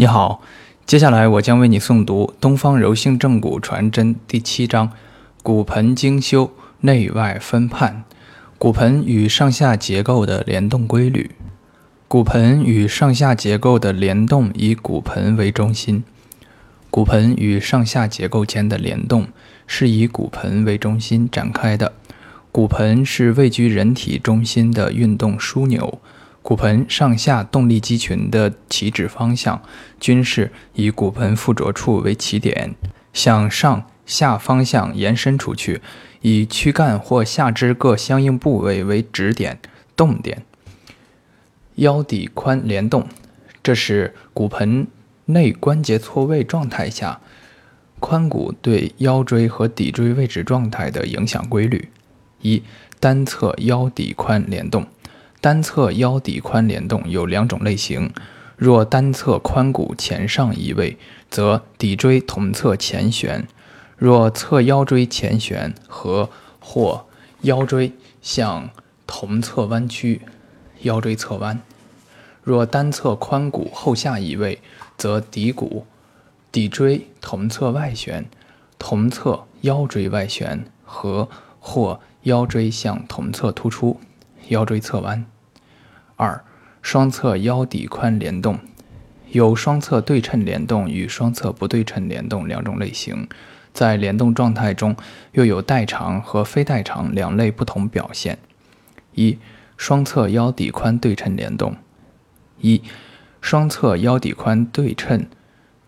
你好，接下来我将为你诵读《东方柔性正骨传真》第七章：骨盆精修，内外分判。骨盆与上下结构的联动规律。骨盆与上下结构的联动以骨盆为中心。骨盆与上下结构间的联动是以骨盆为中心展开的。骨盆是位居人体中心的运动枢纽。骨盆上下动力肌群的起止方向均是以骨盆附着处为起点，向上下方向延伸出去，以躯干或下肢各相应部位为止点动点。腰底髋联动，这是骨盆内关节错位状态下髋骨对腰椎和骶椎位置状态的影响规律。一、单侧腰底髋联动。单侧腰底髋联动有两种类型，若单侧髋骨前上移位，则骶椎同侧前旋；若侧腰椎前旋和或腰椎向同侧弯曲，腰椎侧弯；若单侧髋骨后下移位，则骶骨、骶椎同侧外旋，同侧腰椎外旋和或腰椎向同侧突出。腰椎侧弯。二、双侧腰底髋联动有双侧对称联动与双侧不对称联动两种类型，在联动状态中又有代偿和非代偿两类不同表现。一、双侧腰底髋对称联动。一、双侧腰底髋对称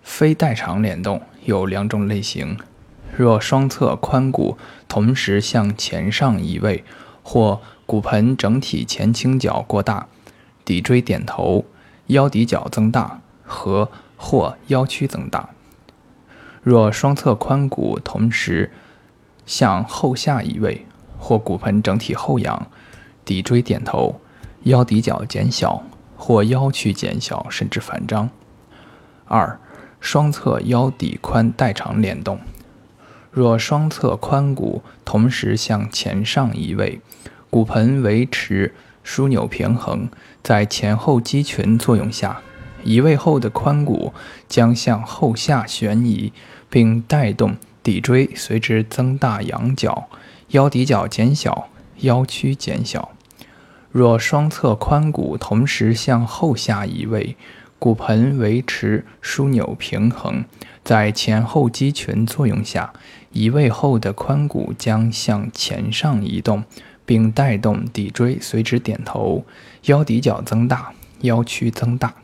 非代偿联动有两种类型，若双侧髋骨同时向前上移位，或骨盆整体前倾角过大，骶椎点头，腰骶角增大和或腰曲增大。若双侧髋骨同时向后下移位，或骨盆整体后仰，骶椎点头，腰骶角减小或腰曲减小甚至反张。二、双侧腰底髋代偿联动。若双侧髋骨同时向前上移位，骨盆维持枢纽平衡，在前后肌群作用下，移位后的髋骨将向后下旋移，并带动骶椎随之增大仰角，腰骶角减小，腰曲减小。若双侧髋骨同时向后下移位，骨盆维持枢纽平衡，在前后肌群作用下，移位后的髋骨将向前上移动，并带动骶椎随之点头，腰骶角增大，腰曲增大。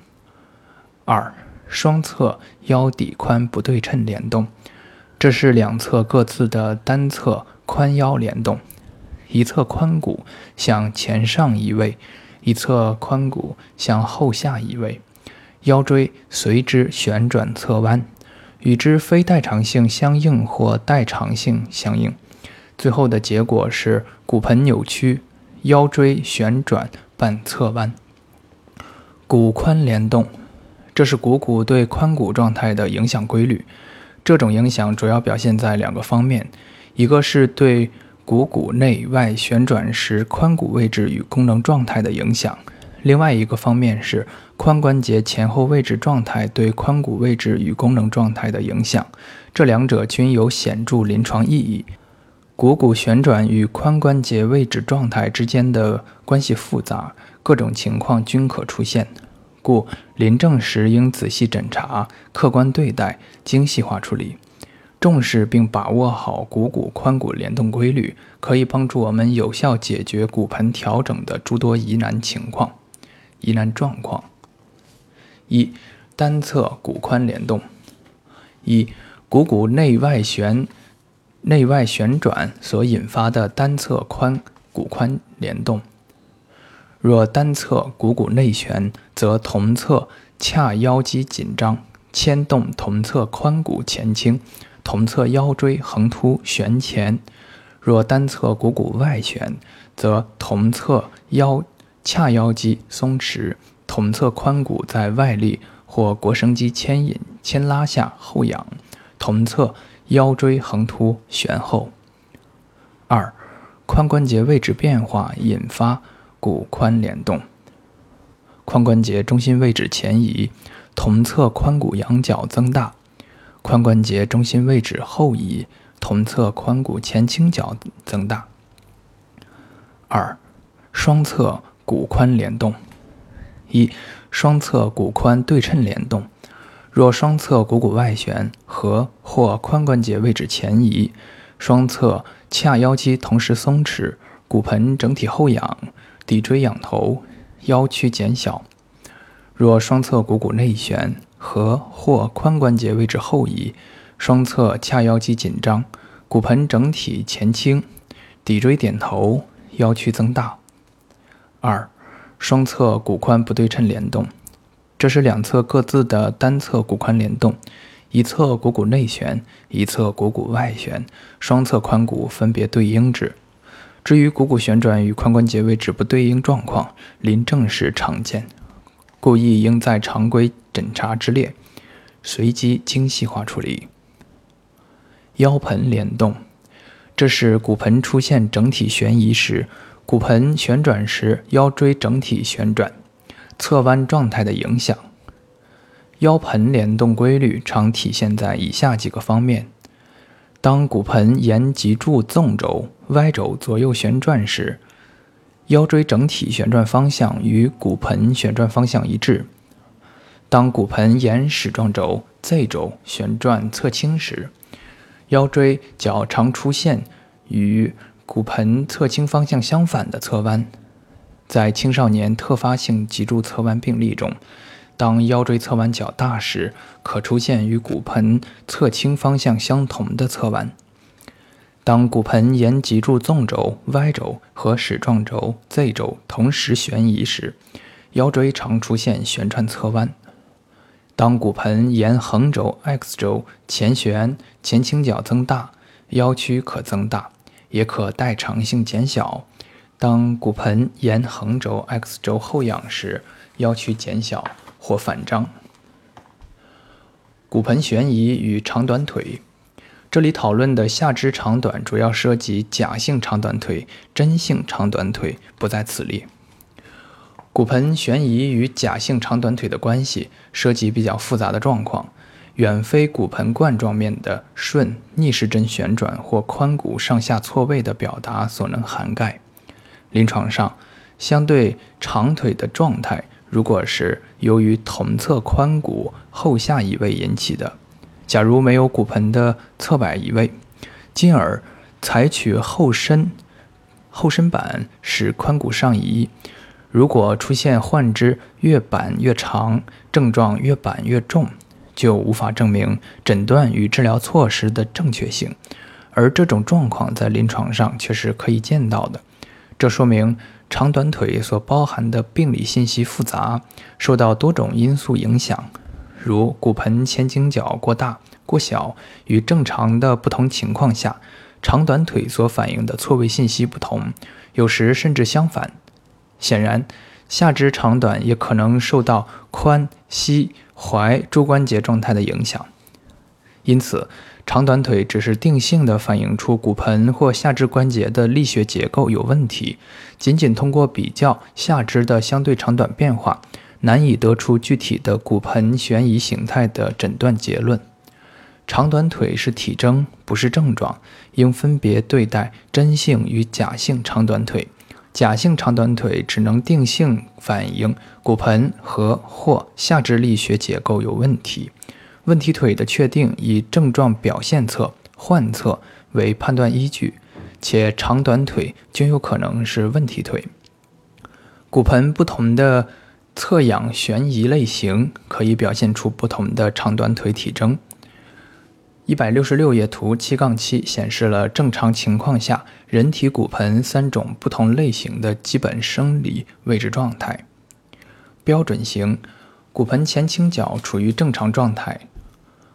二、双侧腰底髋不对称联动，这是两侧各自的单侧髋腰联动，一侧髋骨向前上移位，一侧髋骨向后下移位。腰椎随之旋转侧弯，与之非代偿性相应或代偿性相应，最后的结果是骨盆扭曲，腰椎旋转半侧弯。骨髋联动，这是股骨对髋骨状态的影响规律。这种影响主要表现在两个方面，一个是对股骨内外旋转时髋骨位置与功能状态的影响。另外一个方面是髋关节前后位置状态对髋骨位置与功能状态的影响，这两者均有显著临床意义。股骨旋转与髋关节位置状态之间的关系复杂，各种情况均可出现，故临证时应仔细诊查、客观对待、精细化处理。重视并把握好股骨髋骨联动规律，可以帮助我们有效解决骨盆调整的诸多疑难情况。疑难状况：一、单侧骨髋联动；一、股骨内外旋、内外旋转所引发的单侧髋骨髋联动。若单侧股骨内旋，则同侧髂腰肌紧张，牵动同侧髋骨前倾，同侧腰椎横突旋前；若单侧股骨外旋，则同侧腰。髂腰肌松弛，同侧髋骨在外力或腘绳肌牵引、牵拉下后仰，同侧腰椎横突旋后。二、髋关节位置变化引发骨髋联动。髋关节中心位置前移，同侧髋骨仰角增大，髋关节中心位置后移，同侧髋骨前倾角增大。二、双侧骨髋联动。一、双侧骨髋对称联动。若双侧股骨外旋和或髋关节位置前移，双侧髂腰肌同时松弛，骨盆整体后仰，骶椎仰头，腰屈减小；若双侧股骨内旋和或髋关节位置后移，双侧髂腰肌紧张，骨盆整体前倾，骶椎点头，腰屈增大。二、双侧骨髋不对称联动。这是两侧各自的单侧骨髋联动，一侧股骨内旋，一侧股骨外旋，双侧髋骨分别对应之。至于股骨旋转与髋关节位置不对应状况，临证时常见，故亦应在常规诊查之列，随机精细化处理。腰盆联动，这是骨盆出现整体旋移时，骨盆旋转时腰椎整体旋转。侧弯状态的影响，腰盆联动规律常体现在以下几个方面：当骨盆沿脊柱纵轴、Y 轴左右旋转时，腰椎整体旋转方向与骨盆旋转方向一致；当骨盆沿矢状轴、Z 轴旋转侧倾时，腰椎较常出现与骨盆侧倾方向相反的侧弯。在青少年特发性脊柱侧弯病例中，当腰椎侧弯较大时，可出现与骨盆侧倾方向相同的侧弯。当骨盆沿脊柱纵轴 Y 轴和矢状轴 Z 轴同时旋移时，腰椎常出现旋转侧弯。当骨盆沿横轴 X 轴前旋前倾角增大，腰屈可增大，也可代偿性减小。当骨盆沿横轴 X 轴后仰时，腰曲减小或反张。骨盆悬移与长短腿，这里讨论的下肢长短主要涉及假性长短腿、真性长短腿，不在此列。骨盆悬移与假性长短腿的关系涉及比较复杂的状况，远非骨盆冠状面的顺逆时针旋转或髋骨上下错位的表达所能涵盖。临床上，相对长腿的状态，如果是由于同侧髋骨后下移位引起的，假如没有骨盆的侧摆移位，进而采取后伸后伸板使髋骨上移，如果出现患肢越板越长，症状越板越重，就无法证明诊断与治疗措施的正确性，而这种状况在临床上却是可以见到的。这说明长短腿所包含的病理信息复杂，受到多种因素影响，如骨盆前倾角过大、过小，与正常的不同情况下，长短腿所反映的错位信息不同，有时甚至相反。显然，下肢长短也可能受到髋、膝、踝诸关节状态的影响，因此。长短腿只是定性的反映出骨盆或下肢关节的力学结构有问题，仅仅通过比较下肢的相对长短变化，难以得出具体的骨盆悬移形态的诊断结论。长短腿是体征，不是症状，应分别对待真性与假性长短腿。假性长短腿只能定性反映骨盆和或下肢力学结构有问题。问题腿的确定以症状表现侧、患侧为判断依据，且长短腿均有可能是问题腿。骨盆不同的侧仰悬移类型可以表现出不同的长短腿体征。一百六十六页图七杠七显示了正常情况下人体骨盆三种不同类型的基本生理位置状态。标准型，骨盆前倾角处于正常状态。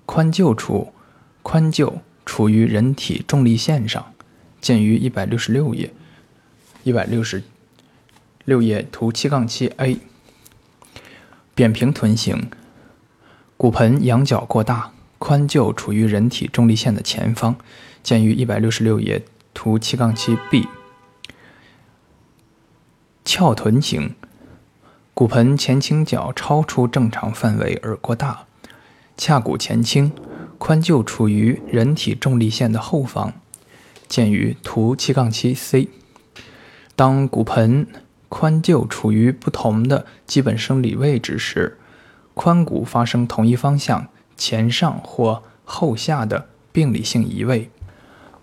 髋臼处，髋臼处于人体重力线上，见于一百六十六页。一百六十六页图七杠七 A。扁平臀型，骨盆仰角过大，髋臼处于人体重力线的前方，见于一百六十六页图七杠七 B。翘臀型，骨盆前倾角超出正常范围而过大，髂骨前倾，髋臼处于人体重力线的后方，见于图七杠七 C。当骨盆、髋臼处于不同的基本生理位置时，髋骨发生同一方向前上或后下的病理性移位，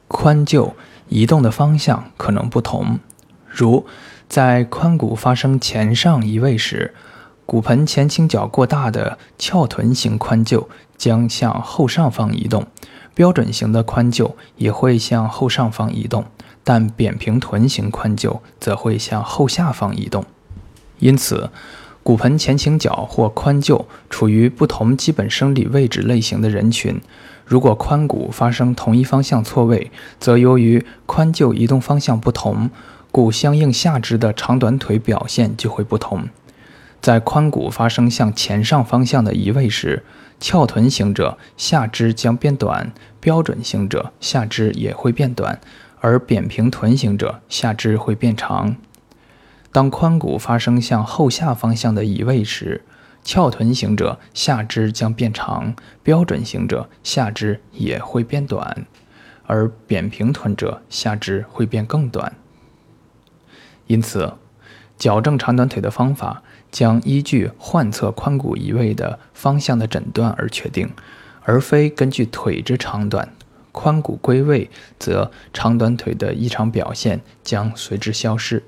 髋臼移动的方向可能不同，如。在髋骨发生前上移位时，骨盆前倾角过大的翘臀型髋臼将向后上方移动，标准型的髋臼也会向后上方移动，但扁平臀型髋臼则会向后下方移动。因此，骨盆前倾角或髋臼处于不同基本生理位置类型的人群，如果髋骨发生同一方向错位，则由于髋臼移动方向不同。故相应下肢的长短腿表现就会不同。在髋骨发生向前上方向的移位时，翘臀型者下肢将变短，标准型者下肢也会变短，而扁平臀型者下肢会变长。当髋骨发生向后下方向的移位时，翘臀型者下肢将变长，标准型者下肢也会变短，而扁平臀者下肢会变更短。因此，矫正长短腿的方法将依据患侧髋骨移位的方向的诊断而确定，而非根据腿之长短。髋骨归位，则长短腿的异常表现将随之消失。